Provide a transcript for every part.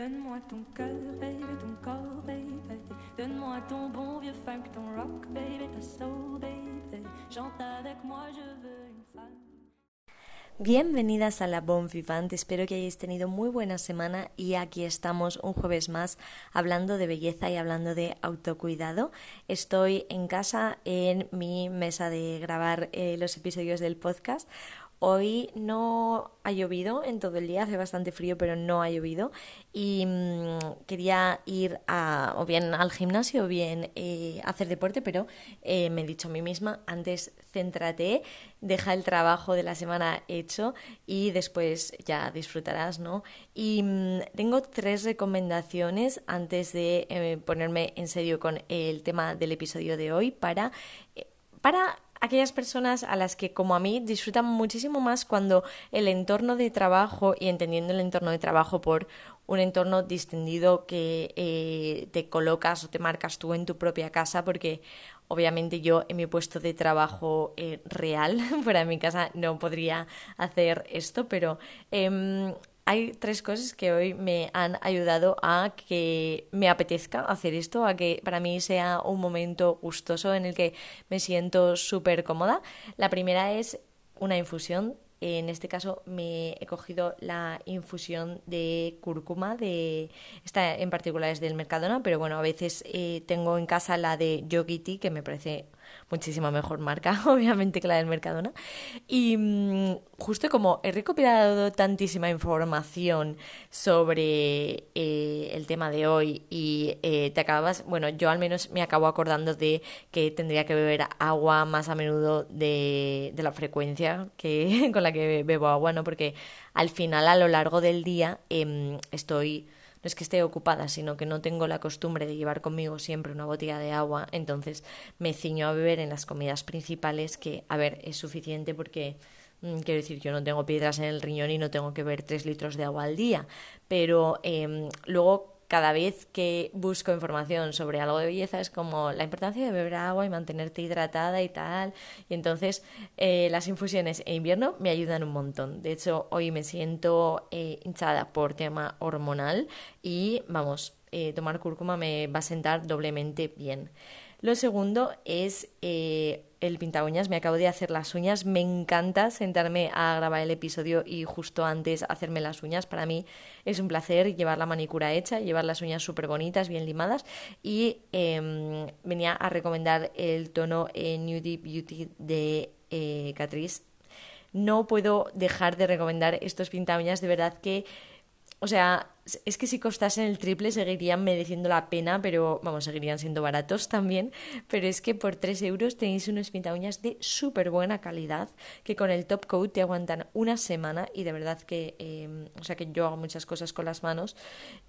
Donne-moi cœur, baby, baby. Donne-moi ton bon vieux funk, ton rock, baby, soul, baby. Avec moi, je veux une. Bienvenidas a la Bon Vivant, espero que hayáis tenido muy buena semana y aquí estamos un jueves más hablando de belleza y hablando de autocuidado. Estoy en casa en mi mesa de grabar eh, los episodios del podcast. Hoy no ha llovido en todo el día, hace bastante frío, pero no ha llovido. Y mm, quería ir a, o bien al gimnasio o bien eh, hacer deporte, pero eh, me he dicho a mí misma, antes céntrate, deja el trabajo de la semana hecho y después ya disfrutarás, ¿no? Y mm, tengo tres recomendaciones antes de eh, ponerme en serio con el tema del episodio de hoy para, para aquellas personas a las que, como a mí, disfrutan muchísimo más cuando el entorno de trabajo y entendiendo el entorno de trabajo por un entorno distendido que eh, te colocas o te marcas tú en tu propia casa, porque obviamente yo en mi puesto de trabajo eh, real, fuera de mi casa, no podría hacer esto, pero em, hay tres cosas que hoy me han ayudado a que me apetezca hacer esto, a que para mí sea un momento gustoso en el que me siento súper cómoda. La primera es una infusión. En este caso me he cogido la infusión de cúrcuma, de esta en particular es del Mercadona, pero bueno, a veces eh, tengo en casa la de Yogiti, que me parece muchísima mejor marca, obviamente, que la del Mercadona. Y mm, justo como he recopilado tantísima información sobre eh, el tema de hoy y eh, te acabas, bueno, yo al menos me acabo acordando de que tendría que beber agua más a menudo de, la frecuencia que con la que bebo agua, ¿no? Porque al final, a lo largo del día, em, estoy no es que esté ocupada, sino que no tengo la costumbre de llevar conmigo siempre una botella de agua, entonces me ciño a beber en las comidas principales, que, a ver, es suficiente porque mm, quiero decir, yo no tengo piedras en el riñón y no tengo que beber tres litros de agua al día, pero eh, luego cada vez que busco información sobre algo de belleza es como la importancia de beber agua y mantenerte hidratada y tal. Y entonces eh, las infusiones en invierno me ayudan un montón. De hecho, hoy me siento eh, hinchada por tema hormonal y vamos, eh, tomar cúrcuma me va a sentar doblemente bien. Lo segundo es el pinta uñas. Me acabo de hacer las uñas. Me encanta sentarme a grabar el episodio y justo antes hacerme las uñas. Para mí es un placer llevar la manicura hecha, llevar las uñas súper bonitas, bien limadas. Y em, venía a recomendar el tono eh, Nude Beauty de eh, Catrice. No puedo dejar de recomendar estos pinta uñas. De verdad que o sea, es que si costasen el triple seguirían mereciendo la pena, pero vamos, seguirían siendo baratos también. Pero es que por 3 euros tenéis unos pinta uñas de súper buena calidad que con el top coat te aguantan una semana y de verdad que, em, o sea, que yo hago muchas cosas con las manos.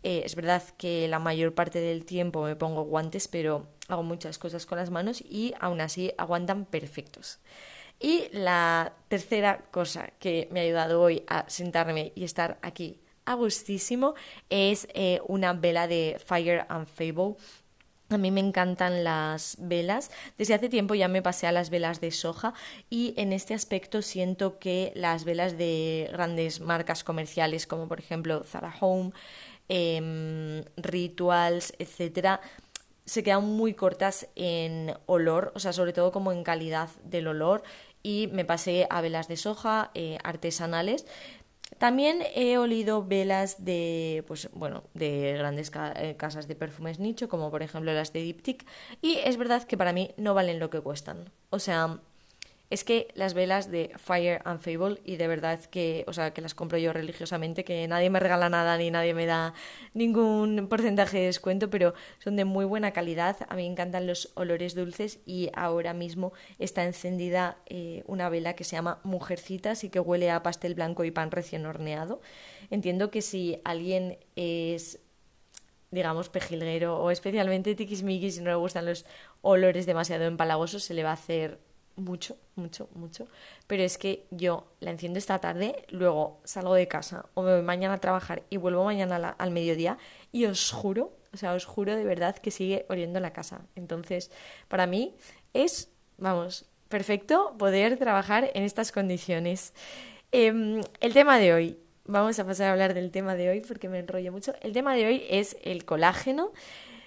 Eh, es verdad que la mayor parte del tiempo me pongo guantes, pero hago muchas cosas con las manos y aún así aguantan perfectos. Y la tercera cosa que me ha ayudado hoy a sentarme y estar aquí a gustísimo es eh, una vela de Fire and Fable. A mí me encantan las velas. Desde hace tiempo ya me pasé a las velas de soja y en este aspecto siento que las velas de grandes marcas comerciales como por ejemplo Zara Home, em, Rituals, etcétera, se quedan muy cortas en olor, o sea, sobre todo como en calidad del olor y me pasé a velas de soja eh, artesanales también he olido velas de, pues, bueno, de grandes eh, casas de perfumes nicho, como por ejemplo las de Diptyque, y es verdad que para mí no valen lo que cuestan. O sea, es que las velas de Fire and Fable y de verdad que, o sea, que las compro yo religiosamente, que nadie me regala nada ni nadie me da ningún porcentaje de descuento, pero son de muy buena calidad. A mí me encantan los olores dulces y ahora mismo está encendida eh, una vela que se llama Mujercitas y que huele a pastel blanco y pan recién horneado. Entiendo que si alguien es digamos, pejilguero o especialmente tiquismiquis y no le gustan los olores demasiado empalagosos, se le va a hacer mucho, mucho, mucho. Pero es que yo la enciendo esta tarde, luego salgo de casa o me voy mañana a trabajar y vuelvo mañana al mediodía y os juro, o sea, os juro de verdad que sigue oliendo la casa. Entonces, para mí es, vamos, perfecto poder trabajar en estas condiciones. Em, el tema de hoy, vamos a pasar a hablar del tema de hoy porque me enrollo mucho. El tema de hoy es el colágeno.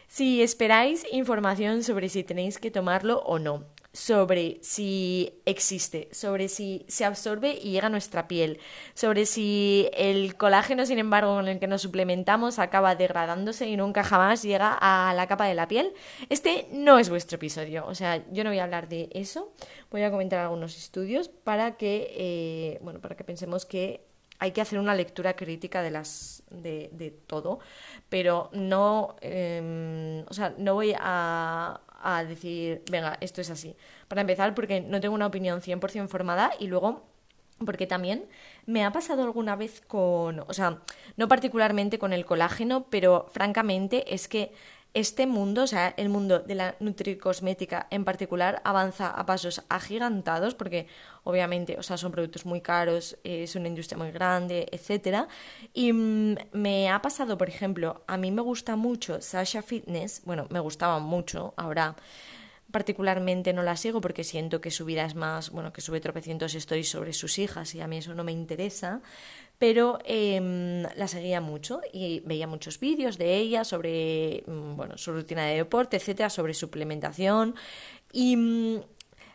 Si esperáis información sobre si tenéis que tomarlo o no, sobre si existe, sobre si se absorbe y llega a nuestra piel, sobre si el colágeno, sin embargo, con el que nos suplementamos acaba degradándose y nunca jamás llega a la capa de la piel, este no es vuestro episodio. O sea, yo no voy a hablar de eso, voy a comentar algunos estudios para que, eh, bueno, para que pensemos que hay que hacer una lectura crítica de las de, todo, pero no, em, o sea, no voy a, a decir, venga, esto es así. Para empezar, porque no tengo una opinión 100% formada y luego porque también me ha pasado alguna vez con, o sea, no particularmente con el colágeno, pero francamente es que este mundo, o sea, el mundo de la nutricosmética en particular, avanza a pasos agigantados, porque obviamente, o sea, son productos muy caros, es una industria muy grande, etcétera. Y mm, me ha pasado, por ejemplo, a mí me gusta mucho Sasha Fitness, bueno, me gustaba mucho, ahora particularmente no la sigo porque siento que su vida es más, bueno, que sube tropecientos estoy sobre sus hijas y a mí eso no me interesa, pero em, la seguía mucho y veía muchos vídeos de ella sobre, mm, bueno, su rutina de deporte, etcétera, sobre suplementación y mm,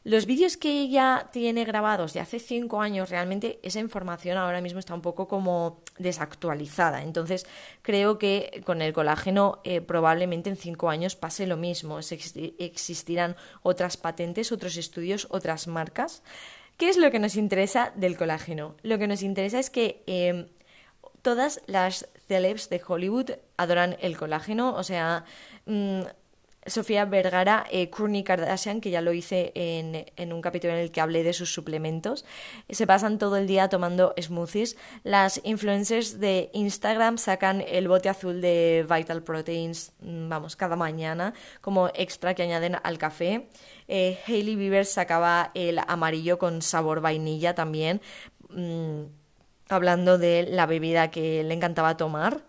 los vídeos que ella tiene grabados de hace cinco años, realmente esa información ahora mismo está un poco como desactualizada. Entonces, creo que con el colágeno eh, probablemente en cinco años pase lo mismo. existirán otras patentes, otros estudios, otras marcas. ¿Qué es lo que nos interesa del colágeno? Lo que nos interesa es que em, todas las celebs de Hollywood adoran el colágeno, o sea, mm, Sofía Vergara, eh, Kourtney Kardashian, que ya lo hice en, en, un capítulo en el que hablé de sus suplementos, se pasan todo el día tomando smoothies. Las influencers de Instagram sacan el bote azul de Vital Proteins, mm, vamos, cada mañana, como extra que añaden al café. Eh, Hailey Bieber sacaba el amarillo con sabor vainilla también, mm, hablando de la bebida que le encantaba tomar.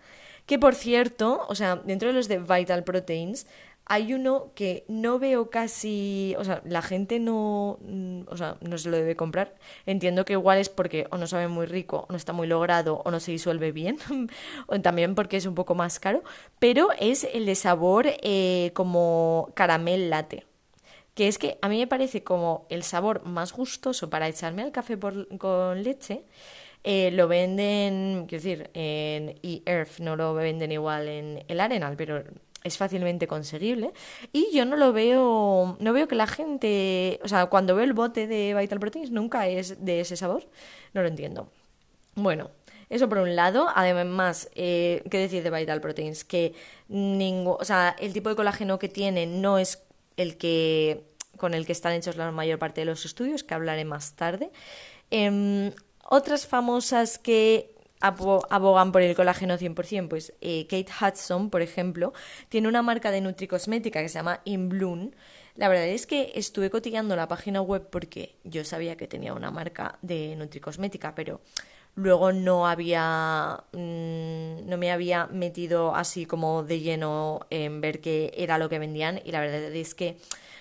Que por cierto, o sea, dentro de los de Vital Proteins, hay uno que no veo casi, o sea, la gente no, mm, o sea, no se lo debe comprar. Entiendo que igual es porque o no sabe muy rico, o no está muy logrado, o no se disuelve bien, o también porque es un poco más caro, pero es el de sabor eh, como caramel latte. Que es que a mí me parece como el sabor más gustoso para echarme al café con leche. Eh, lo venden, quiero decir, en earth no lo venden igual en el Arenal, pero es fácilmente conseguible. Y yo no lo veo no veo que la gente o sea cuando veo el bote de Vital Proteins nunca es de ese sabor. No lo entiendo. Bueno eso por un lado. Además eh, qué decir de Vital Proteins que ningún o sea el tipo de colágeno que tiene no es el que con el que están hechos la mayor parte de los estudios que hablaré más tarde. Em, otras famosas que abogan por el colágeno 100%, pues eh, Kate Hudson, por ejemplo, tiene una marca de nutricosmética que se llama In La verdad es que estuve cotillando la página web porque yo sabía que tenía una marca de nutricosmética, pero luego no había mm, no me había metido así como de lleno en ver qué era lo que vendían. Y la verdad es que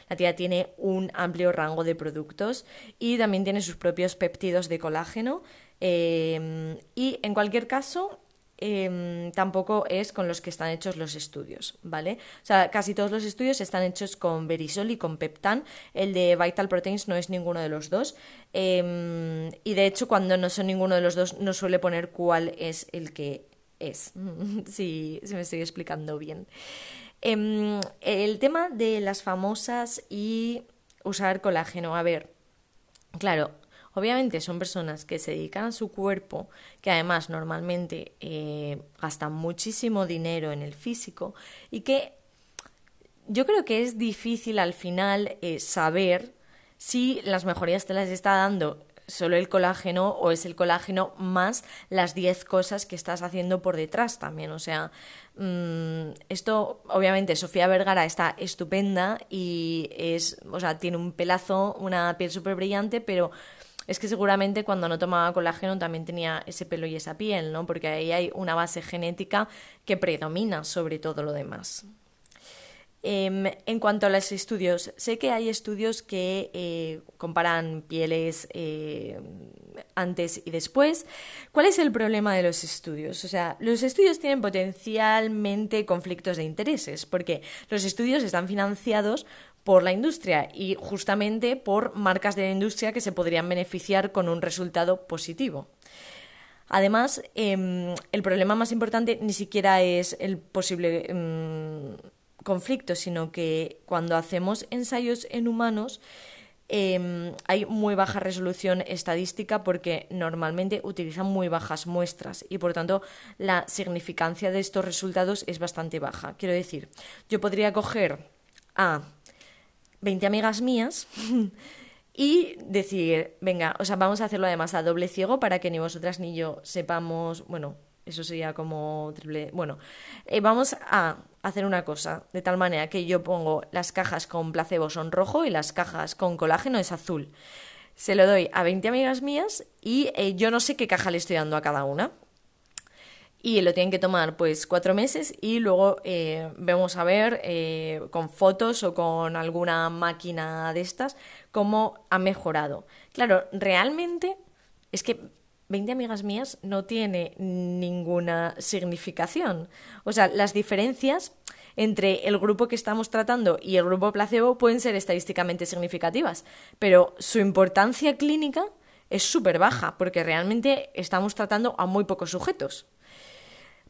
la tía tiene un amplio rango de productos y también tiene sus propios péptidos de colágeno Em, y en cualquier caso, em, tampoco es con los que están hechos los estudios, ¿vale? O sea, casi todos los estudios están hechos con Verisol y con Peptan. El de Vital Proteins no es ninguno de los dos. Em, y de hecho, cuando no son ninguno de los dos, no suele poner cuál es el que es. si, si me estoy explicando bien. el tema de las famosas y usar colágeno. A ver, claro, Obviamente son personas que se dedican a su cuerpo, que además normalmente eh, gastan muchísimo dinero en el físico y que yo creo que es difícil al final eh, saber si las mejorías te las está dando solo el colágeno o es el colágeno más las 10 cosas que estás haciendo por detrás también. O sea, mm, esto obviamente Sofía Vergara está estupenda y es, o sea, tiene un pelazo, una piel súper brillante, pero es que seguramente cuando no tomaba colágeno también tenía ese pelo y esa piel, ¿no? Porque ahí hay una base genética que predomina sobre todo lo demás. Em, en cuanto a los estudios, sé que hay estudios que eh, comparan pieles eh, antes y después. ¿Cuál es el problema de los estudios? O sea, los estudios tienen potencialmente conflictos de intereses, porque los estudios están financiados por la industria y justamente por marcas de la industria que se podrían beneficiar con un resultado positivo. Además, em, el problema más importante ni siquiera es el posible em, conflicto, sino que cuando hacemos ensayos en humanos, Em, hay muy baja resolución estadística porque normalmente utilizan muy bajas muestras y por tanto la significancia de estos resultados es bastante baja. Quiero decir, yo podría coger a 20 amigas mías y decir, venga, o sea, vamos a hacerlo además a doble ciego para que ni vosotras ni yo sepamos, bueno, eso sería como triple. Bueno, eh, vamos a hacer una cosa, de tal manera que yo pongo las cajas con placebo son rojo y las cajas con colágeno es azul. Se lo doy a 20 amigas mías y eh, yo no sé qué caja le estoy dando a cada una. Y lo tienen que tomar pues cuatro meses y luego eh, vamos a ver con fotos o con alguna máquina de estas cómo ha mejorado. Claro, realmente es que 20 amigas mías no tiene ninguna significación. O sea, las diferencias entre el grupo que estamos tratando y el grupo placebo pueden ser estadísticamente significativas, pero su importancia clínica es súper baja porque realmente estamos tratando a muy pocos sujetos.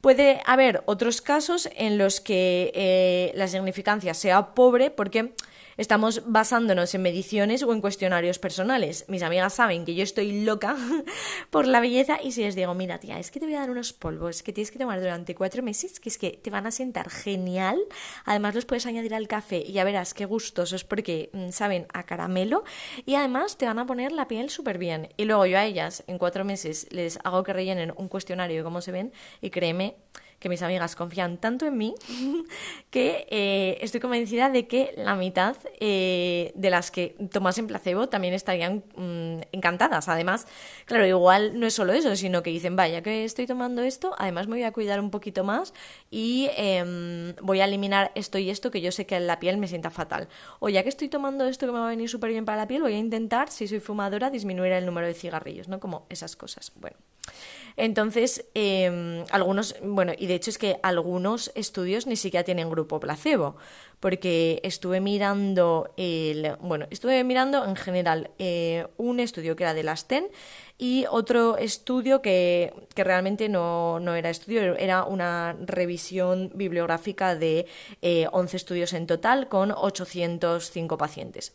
Puede haber otros casos en los que eh, la significancia sea pobre porque estamos basándonos en mediciones o en cuestionarios personales. Mis amigas saben que yo estoy loca por la belleza y si les digo, mira tía, es que te voy a dar unos polvos que tienes que tomar durante cuatro meses, que es que te van a sentar genial, además los puedes añadir al café y ya verás qué gustosos porque mm, saben a caramelo y además te van a poner la piel súper bien. Y luego yo a ellas en cuatro meses les hago que rellenen un cuestionario de cómo se ven y créeme, que mis amigas confían tanto en mí que eh, estoy convencida de que la mitad eh, de las que tomasen placebo también estarían mm, encantadas. Además, claro, igual no es solo eso, sino que dicen, vaya que estoy tomando esto, además me voy a cuidar un poquito más y em, voy a eliminar esto y esto que yo sé que en la piel me sienta fatal. O ya que estoy tomando esto que me va a venir súper bien para la piel, voy a intentar, si soy fumadora, disminuir el número de cigarrillos, ¿no? Como esas cosas. Bueno. Entonces, em, algunos, bueno, y de hecho es que algunos estudios ni siquiera tienen grupo placebo, porque estuve mirando, el, bueno, estuve mirando en general eh, un estudio que era de las TEN y otro estudio que, que realmente no, no, era estudio, era una revisión bibliográfica de 11 eh, estudios en total con 805 pacientes.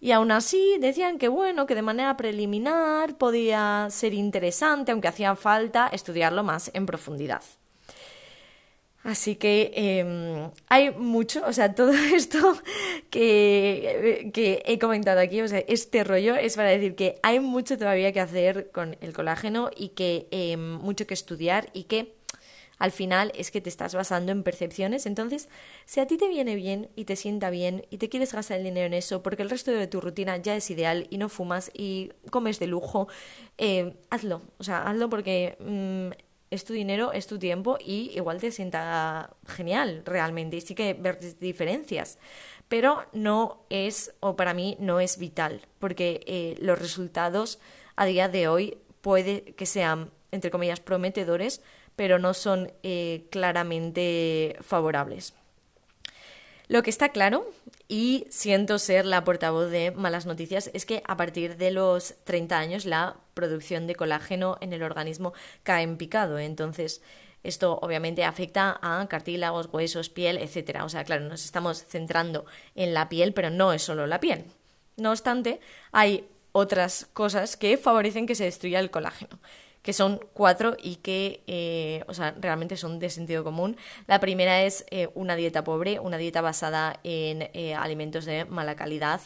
Y aún así decían que bueno, que de manera preliminar podía ser interesante, aunque hacía falta estudiarlo más en profundidad. Así que em, hay mucho, o sea, todo esto que, que, he comentado aquí, o sea, este rollo es para decir que hay mucho todavía que hacer con el colágeno y que em, mucho que estudiar y que al final es que te estás basando en percepciones. Entonces, si a ti te viene bien y te sienta bien y te quieres gastar el dinero en eso porque el resto de tu rutina ya es ideal y no fumas y comes de lujo, eh, hazlo. O sea, hazlo porque mm, es tu dinero, es tu tiempo y igual te sienta genial realmente. Y sí que ver diferencias. Pero no es, o para mí no es vital, porque eh, los resultados a día de hoy puede que sean, entre comillas, prometedores, pero no son eh, claramente favorables. Lo que está claro, y siento ser la portavoz de malas noticias, es que a partir de los 30 años la producción de colágeno en el organismo cae en picado. Entonces, esto obviamente afecta a cartílagos, huesos, piel, etc. O sea, claro, nos estamos centrando en la piel, pero no es solo la piel. No obstante, hay otras cosas que favorecen que se destruya el colágeno que son cuatro y que, eh, o sea, realmente son de sentido común. La primera es eh, una dieta pobre, una dieta basada en eh, alimentos de mala calidad.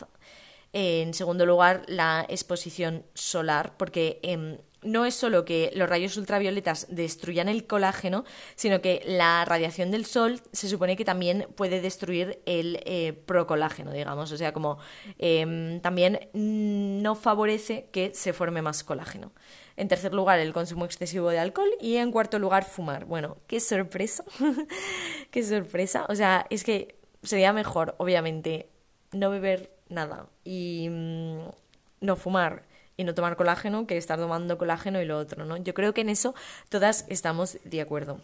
En segundo lugar, la exposición solar, porque em, no es solo que los rayos ultravioletas destruyan el colágeno, sino que la radiación del sol se supone que también puede destruir el procolágeno, digamos. O sea, como em, también no favorece que se forme más colágeno. En tercer lugar, el consumo excesivo de alcohol. Y en cuarto lugar, fumar. Bueno, qué sorpresa. qué sorpresa. O sea, es que sería mejor, obviamente, no beber nada y mm, no fumar y no tomar colágeno que estar tomando colágeno y lo otro, ¿no? Yo creo que en eso todas estamos de acuerdo.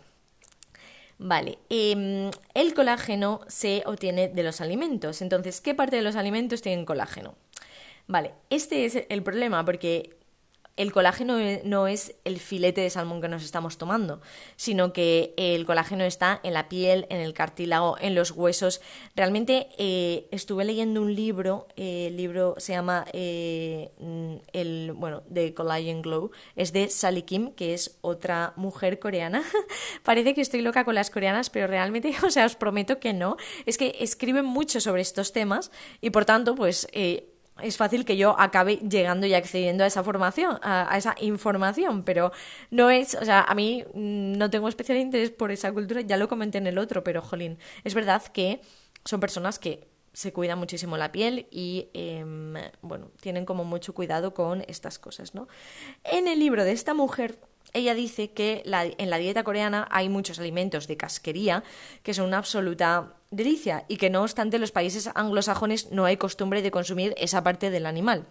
Vale, em, el colágeno se obtiene de los alimentos. Entonces, ¿qué parte de los alimentos tienen colágeno? Vale, este es el problema porque el colágeno e, no es el filete de salmón que nos estamos tomando, sino que el colágeno está en la piel, en el cartílago, en los huesos. Realmente eh, estuve leyendo un libro, eh, el libro se llama eh, el bueno de Collagen Glow, es de Sally Kim, que es otra mujer coreana. Parece que estoy loca con las coreanas, pero realmente, o sea, os prometo que no. Es que escriben mucho sobre estos temas y por tanto, pues es fácil que yo acabe llegando y accediendo a esa formación, a, esa información, pero no es, o sea, a mí mm, no tengo especial interés por esa cultura, ya lo comenté en el otro, pero jolín, es verdad que son personas que se cuidan muchísimo la piel y, em, bueno, tienen como mucho cuidado con estas cosas, ¿no? En el libro de esta mujer ella dice que en la dieta coreana hay muchos alimentos de casquería que son una absoluta delicia y que no obstante en los países anglosajones no hay costumbre de consumir esa parte del animal.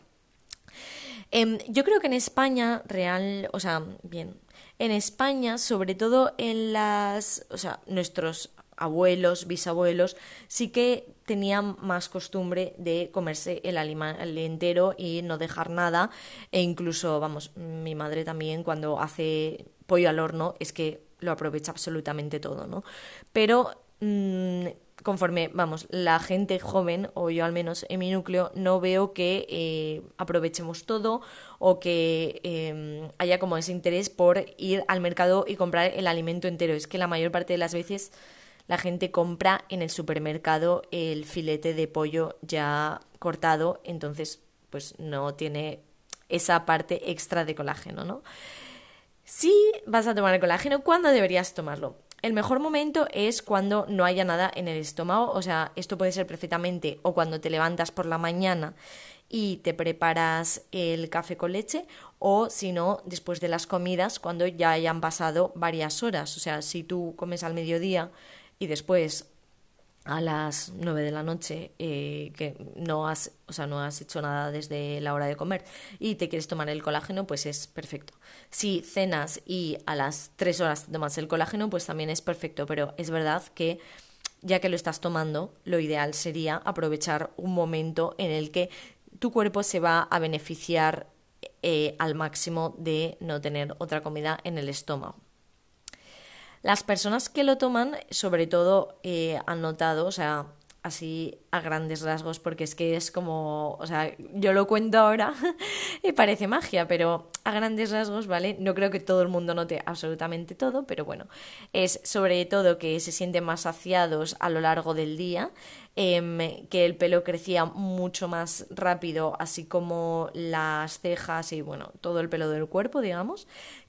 Em, yo creo que en España, real, o sea, bien, en España, sobre todo en las, o sea, nuestros abuelos, bisabuelos, sí que tenían más costumbre de comerse el animal entero y no dejar nada. E incluso, vamos, mi madre también cuando hace pollo al horno es que lo aprovecha absolutamente todo, ¿no? Pero mm, conforme, vamos, la gente joven, o yo al menos en mi núcleo, no veo que eh, aprovechemos todo o que em, haya como ese interés por ir al mercado y comprar el alimento entero. Es que la mayor parte de las veces la gente compra en el supermercado el filete de pollo ya cortado, entonces pues no tiene esa parte extra de colágeno, ¿no? Si vas a tomar el colágeno, ¿cuándo deberías tomarlo? El mejor momento es cuando no haya nada en el estómago, o sea, esto puede ser perfectamente o cuando te levantas por la mañana y te preparas el café con leche o si no, después de las comidas cuando ya hayan pasado varias horas, o sea, si tú comes al mediodía y después a las nueve de la noche eh, que no has, o sea, no has hecho nada desde la hora de comer y te quieres tomar el colágeno, pues es perfecto. Si cenas y a las tres horas tomas el colágeno, pues también es perfecto, pero es verdad que ya que lo estás tomando, lo ideal sería aprovechar un momento en el que tu cuerpo se va a beneficiar eh, al máximo de no tener otra comida en el estómago. Las personas que lo toman, sobre todo, eh, han notado, o sea, así a grandes rasgos, porque es que es como, o sea, yo lo cuento ahora y parece magia, pero a grandes rasgos, ¿vale? No creo que todo el mundo note absolutamente todo, pero bueno, es sobre todo que se sienten más saciados a lo largo del día, em, que el pelo crecía mucho más rápido, así como las cejas y, bueno, todo el pelo del cuerpo, digamos,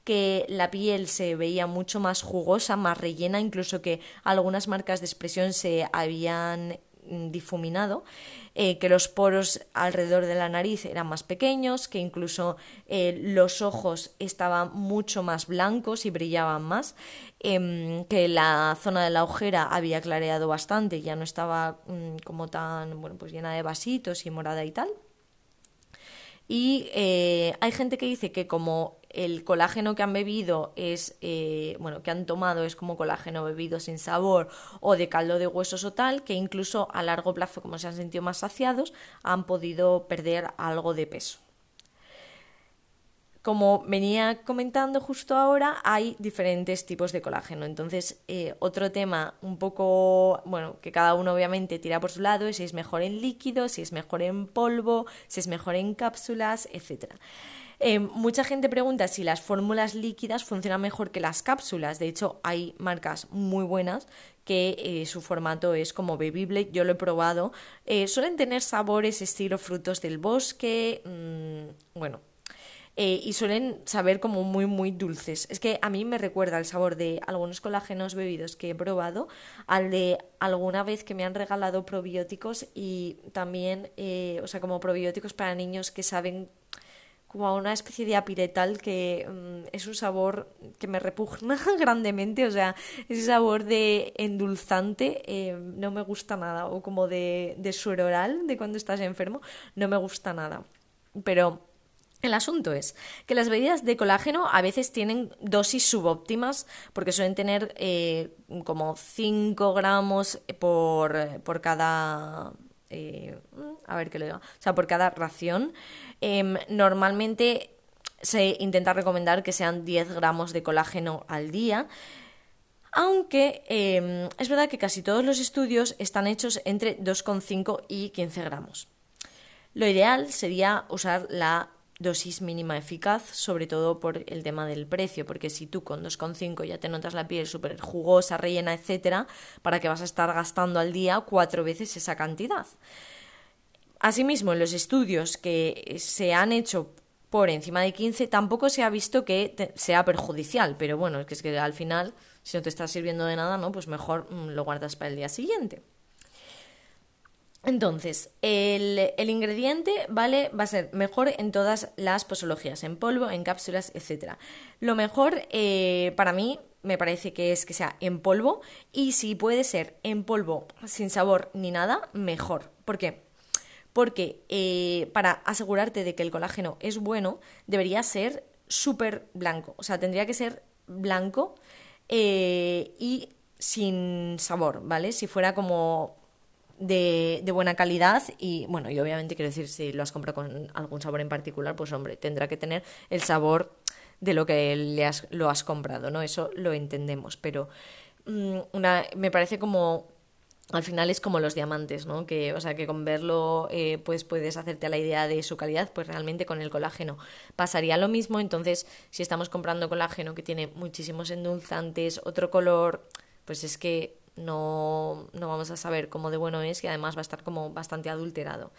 que la piel se veía mucho más jugosa, más rellena, incluso que algunas marcas de expresión se habían mm, difuminado, eh, que los poros alrededor de la nariz eran más pequeños, que incluso eh, los ojos estaban mucho más blancos y brillaban más, em, que la zona de la ojera había clareado bastante, ya no estaba mm, como tan bueno pues llena de vasitos y morada y tal. Y eh, hay gente que dice que como el colágeno que han bebido es, eh, bueno, que han tomado es como colágeno bebido sin sabor o de caldo de huesos o tal, que incluso a largo plazo, como se han sentido más saciados, han podido perder algo de peso. Como venía comentando justo ahora, hay diferentes tipos de colágeno. Entonces, eh, otro tema un poco, bueno, que cada uno obviamente tira por su lado, es si es mejor en líquido, si es mejor en polvo, si es mejor en cápsulas, etcétera. Eh, mucha gente pregunta si las fórmulas líquidas funcionan mejor que las cápsulas. De hecho, hay marcas muy buenas que eh, su formato es como bebible. Yo lo he probado. Eh, suelen tener sabores estilo frutos del bosque. Mm, bueno, y suelen saber como muy muy dulces. Es que a mí me recuerda el sabor de algunos colágenos bebidos que he probado al de alguna vez que me han regalado probióticos y también, o sea, como probióticos para niños que saben como a una especie de apiretal que mm, es un sabor que me repugna grandemente, o sea, ese sabor de endulzante eh, no me gusta nada, o como de, de suero oral de cuando estás enfermo, no me gusta nada. Pero el asunto es que las bebidas de colágeno a veces tienen dosis subóptimas porque suelen tener eh, como 5 gramos por, por cada... Eh, a ver qué le digo. O sea, por cada ración. Em, normalmente se intenta recomendar que sean 10 gramos de colágeno al día. Aunque em, es verdad que casi todos los estudios están hechos entre 2,5 y 15 gramos. Lo ideal sería usar la dosis mínima eficaz, sobre todo por el tema del precio, porque si tú con 2,5 ya te notas la piel súper jugosa, rellena, etcétera, ¿para qué vas a estar gastando al día cuatro veces esa cantidad? Asimismo, en los estudios que se han hecho por encima de 15 tampoco se ha visto que sea perjudicial, pero bueno, es que, es que al final, si no te está sirviendo de nada, ¿no? Pues mejor mm, lo guardas para el día siguiente. Entonces, el, ingrediente, ¿vale? Va a ser mejor en todas las posologías, en polvo, en cápsulas, etc. Lo mejor eh, para mí me parece que es que sea en polvo y si puede ser en polvo sin sabor ni nada, mejor. ¿Por qué? Porque eh, para asegurarte de que el colágeno es bueno, debería ser súper blanco. O sea, tendría que ser blanco eh, y sin sabor, ¿vale? Si fuera como de, buena calidad y bueno, y obviamente quiero decir, si lo has comprado con algún sabor en particular, pues hombre, tendrá que tener el sabor de lo que le has, lo has comprado, ¿no? Eso lo entendemos, pero mm, una, me parece como al final es como los diamantes, ¿no? Que, o sea, que con verlo eh, pues puedes hacerte a la idea de su calidad, pues realmente con el colágeno pasaría lo mismo. Entonces, si estamos comprando colágeno que tiene muchísimos endulzantes, otro color, pues es que no, no vamos a saber cómo de bueno es y además va a estar como bastante adulterado.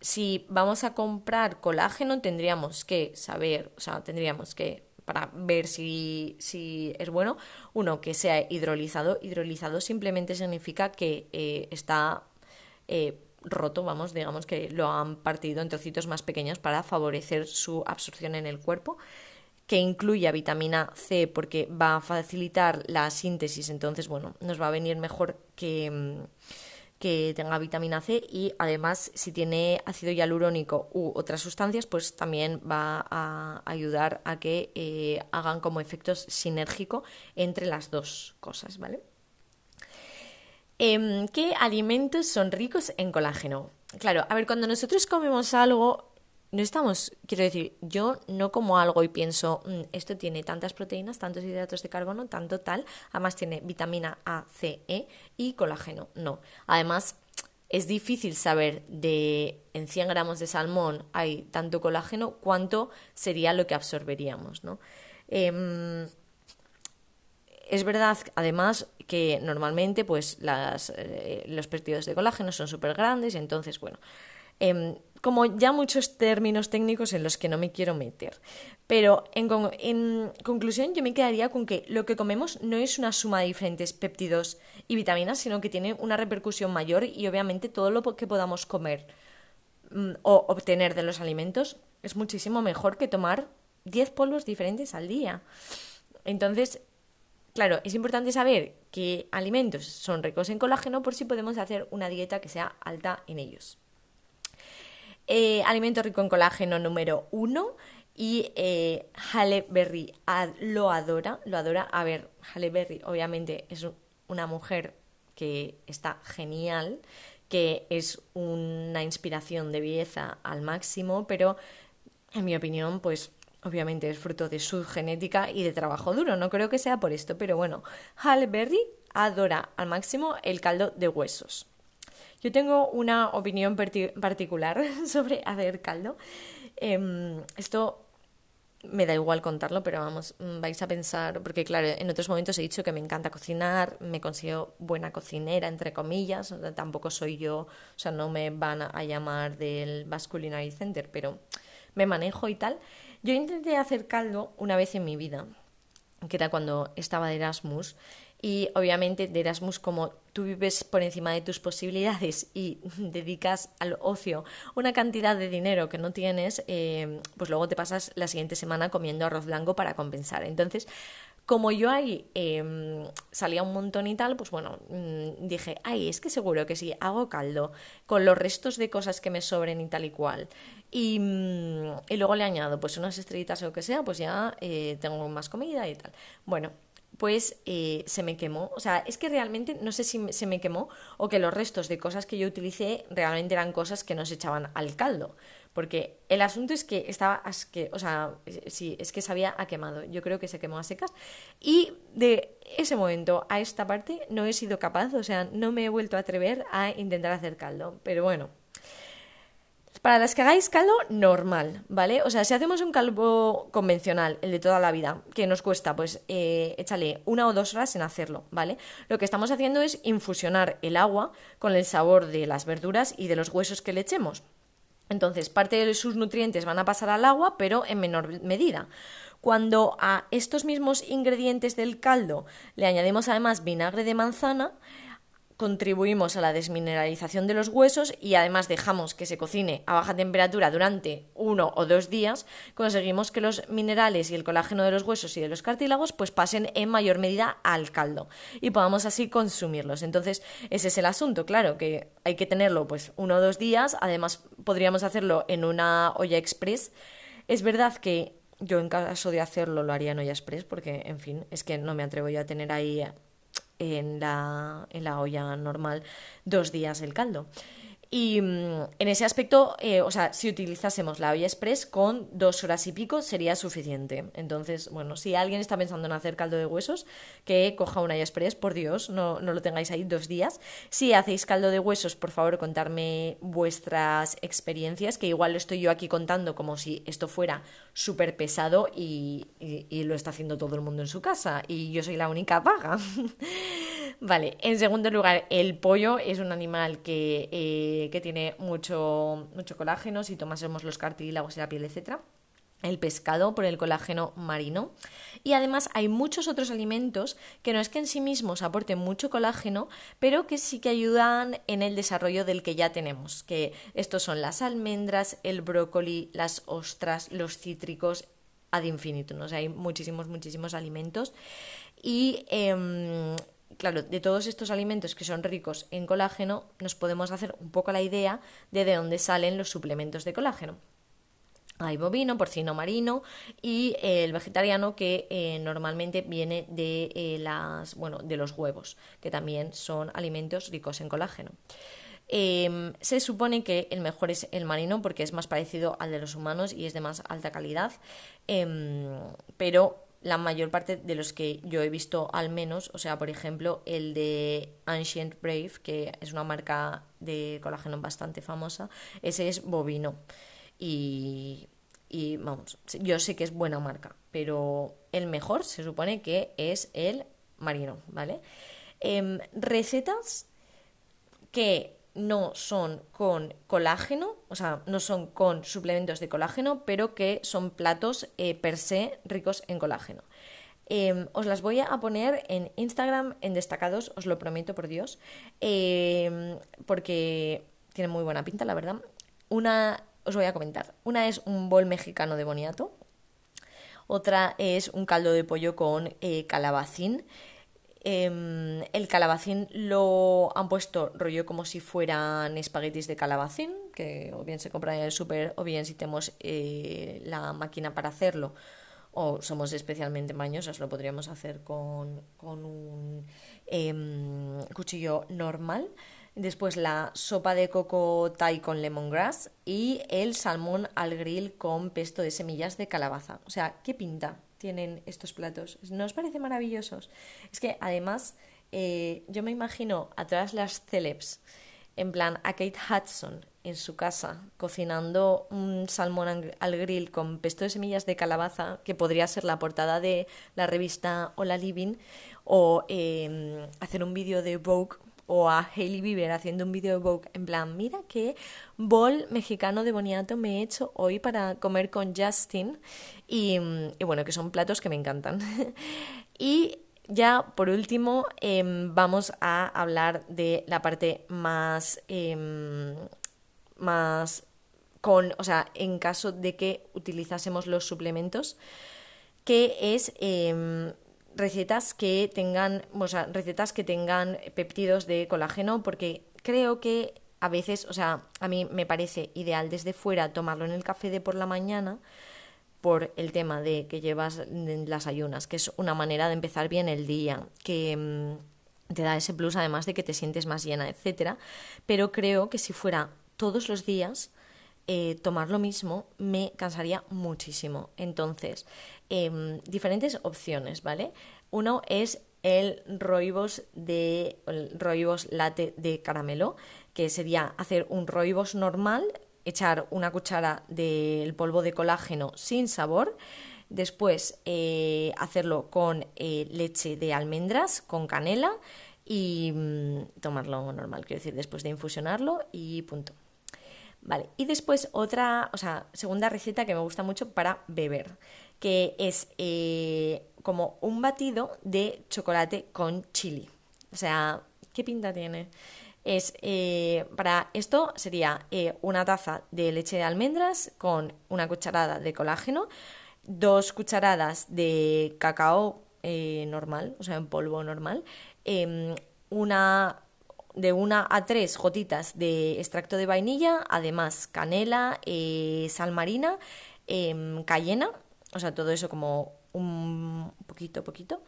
Si vamos a comprar colágeno, tendríamos que saber, o sea, tendríamos que para ver si, si, es bueno. Uno, que sea hidrolizado. Hidrolizado simplemente significa que eh, está eh, roto, vamos, digamos que lo han partido en trocitos más pequeños para favorecer su absorción en el cuerpo que incluya vitamina C porque va a facilitar la síntesis, entonces, bueno, nos va a venir mejor que, mm, que tenga vitamina C y además si tiene ácido hialurónico u otras sustancias, pues también va a ayudar a que eh, hagan como efectos sinérgico entre las dos cosas, ¿vale? Em, ¿Qué alimentos son ricos en colágeno? Claro, a ver, cuando nosotros comemos algo, no estamos, quiero decir, yo no como algo y pienso, mm, esto tiene tantas proteínas, tantos hidratos de carbono, tanto tal, además tiene vitamina A, C, E y colágeno. No. Además, es difícil saber de en 100 gramos de salmón hay tanto colágeno, cuánto sería lo que absorberíamos, ¿no? Em, es verdad, además, que normalmente pues las, eh, los pérdidos de colágeno son súper grandes entonces, bueno, Em, como ya muchos términos técnicos en los que no me quiero meter. Pero en, conclusión yo me quedaría con que lo que comemos no es una suma de diferentes péptidos y vitaminas, sino que tiene una repercusión mayor y obviamente todo lo que podamos comer mm, o obtener de los alimentos es muchísimo mejor que tomar 10 polvos diferentes al día. Entonces, claro, es importante saber qué alimentos son ricos en colágeno por si podemos hacer una dieta que sea alta en ellos. Eh, alimento rico en colágeno número uno. Y eh, Halle Berry lo adora, lo adora. A ver, Halle Berry obviamente es una mujer que está genial, que es una inspiración de belleza al máximo, pero en mi opinión, pues obviamente es fruto de su genética y de trabajo duro. No creo que sea por esto, pero bueno, Halle Berry adora al máximo el caldo de huesos. Yo tengo una opinión particular sobre hacer caldo. Em, esto me da igual contarlo, pero vamos, mm, vais a pensar, porque claro, en otros momentos he dicho que me encanta cocinar, me considero buena cocinera, entre comillas, tampoco soy yo, o sea, no me van a llamar del Basque Culinary Center, pero me manejo y tal. Yo intenté hacer caldo una vez en mi vida que era cuando estaba de Erasmus. Y obviamente de Erasmus, como tú vives por encima de tus posibilidades y dedicas al ocio una cantidad de dinero que no tienes, eh, pues luego te pasas la siguiente semana comiendo arroz blanco para compensar. Entonces, como yo ahí em, salía un montón y tal, pues bueno, mm, dije, ay, es que seguro que si hago caldo con los restos de cosas que me sobren y tal y cual, y, mm, y luego le añado pues unas estrellitas o lo que sea, pues ya eh, tengo más comida y tal. Bueno, pues eh, se me quemó. O sea, es que realmente no sé si se me quemó o que los restos de cosas que yo utilicé realmente eran cosas que no se echaban al caldo. Porque el asunto es que estaba asque, o sea, sí, es que se había quemado. Yo creo que se quemó a secas. Y de ese momento a esta parte no he sido capaz, o sea, no me he vuelto a atrever a intentar hacer caldo. Pero bueno, para las que hagáis caldo, normal, ¿vale? O sea, si hacemos un caldo convencional, el de toda la vida, que nos cuesta, pues eh, échale una o dos horas en hacerlo, ¿vale? Lo que estamos haciendo es infusionar el agua con el sabor de las verduras y de los huesos que le echemos. Entonces, parte de sus nutrientes van a pasar al agua, pero en menor medida. Cuando a estos mismos ingredientes del caldo le añadimos además vinagre de manzana, contribuimos a la desmineralización de los huesos y además dejamos que se cocine a baja temperatura durante uno o dos días, conseguimos que los minerales y el colágeno de los huesos y de los cartílagos pues pasen en mayor medida al caldo y podamos así consumirlos. Entonces, ese es el asunto, claro, que hay que tenerlo pues uno o dos días, además podríamos hacerlo en una olla express. Es verdad que yo en caso de hacerlo lo haría en olla express porque, en fin, es que no me atrevo yo a tener ahí en la, en la olla normal dos días el caldo. Y mm, en ese aspecto, eh, o sea, si utilizásemos la olla express con dos horas y pico sería suficiente. Entonces, bueno, si alguien está pensando en hacer caldo de huesos, que coja una olla express, por Dios, no, no lo tengáis ahí dos días. Si hacéis caldo de huesos, por favor, contarme vuestras experiencias, que igual lo estoy yo aquí contando como si esto fuera súper pesado y, y lo está haciendo todo el mundo en su casa y yo soy la única vaga. Vale, en segundo lugar, el pollo es un animal que, eh, que tiene mucho, mucho colágeno, si tomásemos los cartílagos y la piel, etc. El pescado por el colágeno marino. Y además hay muchos otros alimentos que no es que en sí mismos aporten mucho colágeno, pero que sí que ayudan en el desarrollo del que ya tenemos. Que estos son las almendras, el brócoli, las ostras, los cítricos, ad infinitum. ¿no? O sea, hay muchísimos, muchísimos alimentos. Y em, claro, de todos estos alimentos que son ricos en colágeno, nos podemos hacer un poco la idea de de dónde salen los suplementos de colágeno. Hay bovino, porcino marino y el vegetariano que eh, normalmente viene de, eh, las, bueno, de los huevos, que también son alimentos ricos en colágeno. Em, se supone que el mejor es el marino porque es más parecido al de los humanos y es de más alta calidad, em, pero la mayor parte de los que yo he visto al menos, o sea, por ejemplo, el de Ancient Brave, que es una marca de colágeno bastante famosa, ese es bovino. Y, y vamos, yo sé que es buena marca, pero el mejor se supone que es el marino, ¿vale? Em, recetas que no son con colágeno, o sea, no son con suplementos de colágeno, pero que son platos eh, per se ricos en colágeno. Em, os las voy a poner en Instagram en destacados, os lo prometo por Dios, em, porque tiene muy buena pinta, la verdad. Una os voy a comentar. Una es un bol mexicano de boniato. Otra es un caldo de pollo con eh, calabacín Em, el calabacín lo han puesto rollo como si fueran espaguetis de calabacín, que o bien se compran en el súper o bien si tenemos eh, la máquina para hacerlo o somos especialmente mañosas, lo podríamos hacer con, un em, cuchillo normal. Después la sopa de coco thai con lemongrass y el salmón al grill con pesto de semillas de calabaza. O sea, ¿qué pinta? Tienen estos platos. ¿No os parece maravillosos? Es que además eh, yo me imagino a todas las celebs, en plan a Kate Hudson en su casa cocinando un salmón al grill con pesto de semillas de calabaza, que podría ser la portada de la revista Hola Living, o em, hacer un vídeo de Vogue o a Hailey Bieber haciendo un vídeo de Vogue en plan, mira qué bol mexicano de boniato me he hecho hoy para comer con Justin y, bueno, que son platos que me encantan. y ya por último em, vamos a hablar de la parte más, em, más con, o sea, en caso de que utilizásemos los suplementos, que es em, recetas que tengan, o sea, recetas que tengan péptidos de colágeno, porque creo que a veces, o sea, a mí me parece ideal desde fuera tomarlo en el café de por la mañana por el tema de que llevas las ayunas, que es una manera de empezar bien el día, que mm, te da ese plus además de que te sientes más llena, etcétera. Pero creo que si fuera todos los días, eh, tomar lo mismo me cansaría muchísimo. Entonces, em, diferentes opciones, ¿vale? Uno es el roibos de el roibos latte de caramelo, que sería hacer un roibos normal, echar una cuchara del polvo de colágeno sin sabor, después eh, hacerlo con eh, leche de almendras, con canela y mm, tomarlo normal, quiero decir, después de infusionarlo y punto. Vale, y después otra, o sea, segunda receta que me gusta mucho para beber, que es eh, como un batido de chocolate con chili. O sea, ¿qué pinta tiene? Es, eh, para esto sería eh, una taza de leche de almendras con una cucharada de colágeno, dos cucharadas de cacao normal, o sea, en polvo normal, em, una de una a tres gotitas de extracto de vainilla, además canela, sal marina, em, cayena, o sea, todo eso como un poquito, poquito.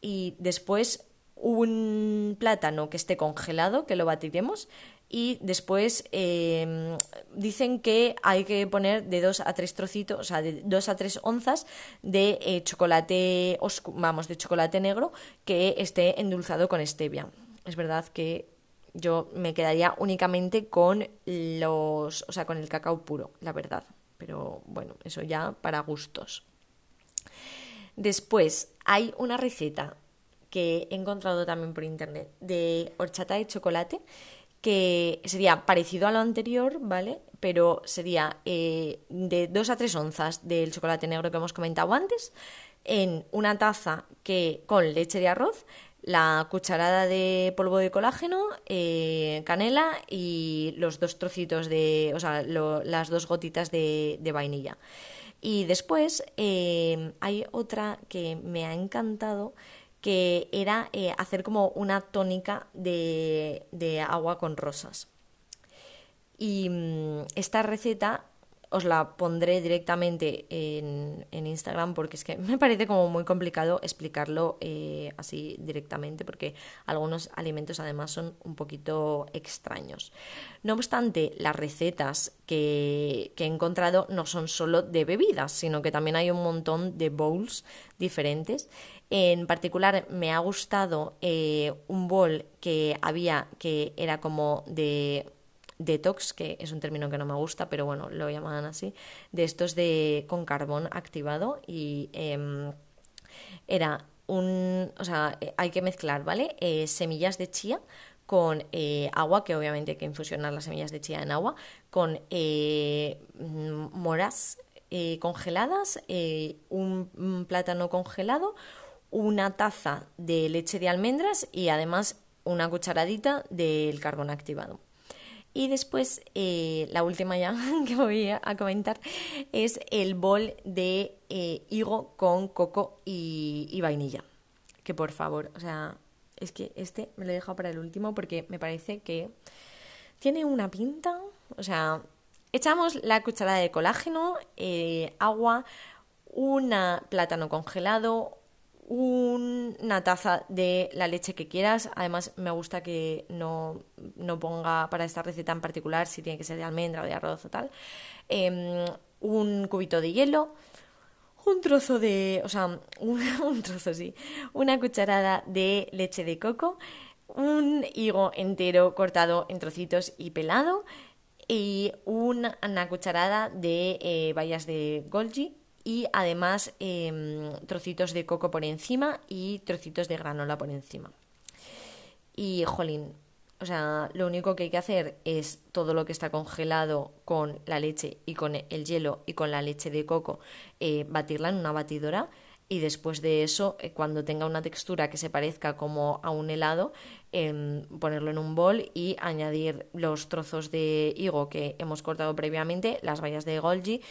Y después un plátano que esté congelado, que lo batiremos. Y después em, dicen que hay que poner de dos a tres trocitos, o sea, de dos a tres onzas de eh, chocolate, vamos, de chocolate negro que esté endulzado con stevia. Es verdad que yo me quedaría únicamente con los, o sea, con el cacao puro, la verdad. Pero bueno, eso ya para gustos. Después hay una receta que he encontrado también por internet de horchata de chocolate que sería parecido a lo anterior, ¿vale? Pero sería eh, de 2 a 3 onzas del chocolate negro que hemos comentado antes en una taza que con leche de arroz la cucharada de polvo de colágeno, eh, canela y los dos trocitos de, o sea, las dos gotitas de, vainilla. Y después eh, hay otra que me ha encantado, que era eh, hacer como una tónica de, de agua con rosas. Y mm, esta receta os la pondré directamente en, Instagram porque es que me parece como muy complicado explicarlo eh, así directamente porque algunos alimentos además son un poquito extraños. No obstante, las recetas que, he encontrado no son solo de bebidas, sino que también hay un montón de bowls diferentes. En particular me ha gustado eh, un bowl que había que era como de detox, que es un término que no me gusta, pero bueno, lo llaman así, de estos de con carbón activado y em, era un, o sea, eh, hay que mezclar, ¿vale? Eh, semillas de chía con eh, agua, que obviamente hay que infusionar las semillas de chía en agua, con moras congeladas, un, un plátano congelado, una taza de leche de almendras y además una cucharadita del carbón activado. Y después, eh, la última ya que voy a comentar es el bol de eh, higo con coco y, vainilla. Que por favor, o sea, es que este me lo he dejado para el último porque me parece que tiene una pinta. O sea, echamos la cucharada de colágeno, eh, agua, un plátano congelado, una taza de la leche que quieras. Además, me gusta que no, no, ponga para esta receta en particular si tiene que ser de almendra o de arroz o tal. Em, un cubito de hielo. Un trozo de. O sea, un, trozo, sí. Una cucharada de leche de coco. Un higo entero cortado en trocitos y pelado. Y una, cucharada de eh, bayas de golgi y además em, trocitos de coco por encima y trocitos de granola por encima. Y, jolín, o sea, lo único que hay que hacer es todo lo que está congelado con la leche y con el hielo y con la leche de coco, eh, batirla en una batidora y después de eso, eh, cuando tenga una textura que se parezca como a un helado, em, ponerlo en un bol y añadir los trozos de higo que hemos cortado previamente, las bayas de golgi,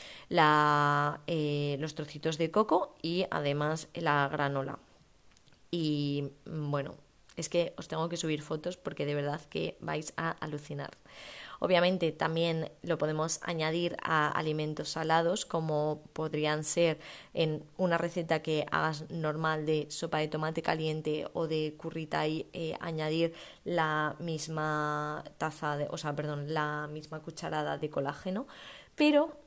eh, los trocitos de coco y además la granola. Y bueno, es que os tengo que subir fotos porque de verdad que vais a alucinar. Obviamente también lo podemos añadir a alimentos salados como podrían ser en una receta que hagas normal de sopa de tomate caliente o de currita y eh, añadir la misma taza de, o sea, perdón, la misma cucharada de colágeno. Pero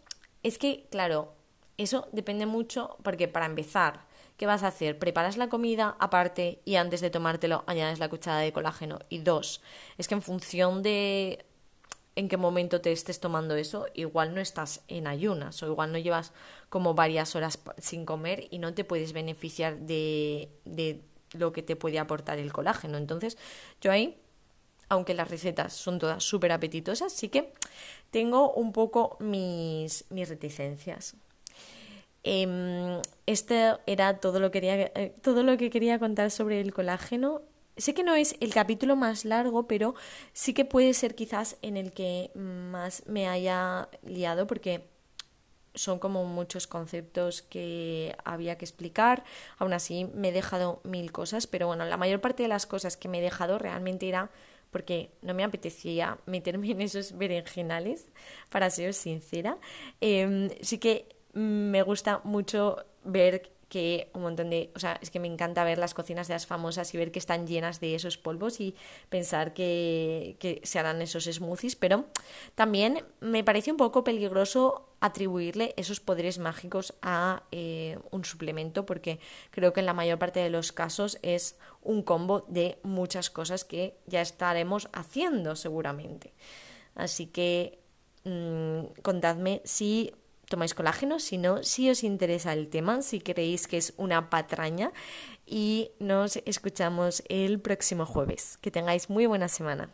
es que, claro, eso depende mucho porque para empezar, ¿qué vas a hacer? Preparas la comida aparte y antes de tomártelo añades la cucharada de colágeno. Y dos, es que en función de en qué momento te estés tomando eso, igual no estás en ayunas o igual no llevas como varias horas sin comer y no te puedes beneficiar de, lo que te puede aportar el colágeno. Entonces, yo ahí, aunque las recetas son todas súper apetitosas, sí que tengo un poco mis, reticencias. Eh, este era todo lo, quería, eh, todo lo que quería contar sobre el colágeno. Sé que no es el capítulo más largo, pero sí que puede ser quizás en el que más me haya liado porque son como muchos conceptos que había que explicar. Aún así me he dejado mil cosas, pero bueno, la mayor parte de las cosas que me he dejado realmente era porque no me apetecía meterme en esos berenjenales, para ser sincera. Eh, sí que me gusta mucho ver que un montón de, o sea, es que me encanta ver las cocinas de las famosas y ver que están llenas de esos polvos y pensar que, que se harán esos smoothies, pero también me parece un poco peligroso atribuirle esos poderes mágicos a eh, un suplemento porque creo que en la mayor parte de los casos es un combo de muchas cosas que ya estaremos haciendo seguramente. Así que mmm, contadme si tomáis colágeno, si no, si os interesa el tema, si creéis que es una patraña y nos escuchamos el próximo jueves. Que tengáis muy buena semana.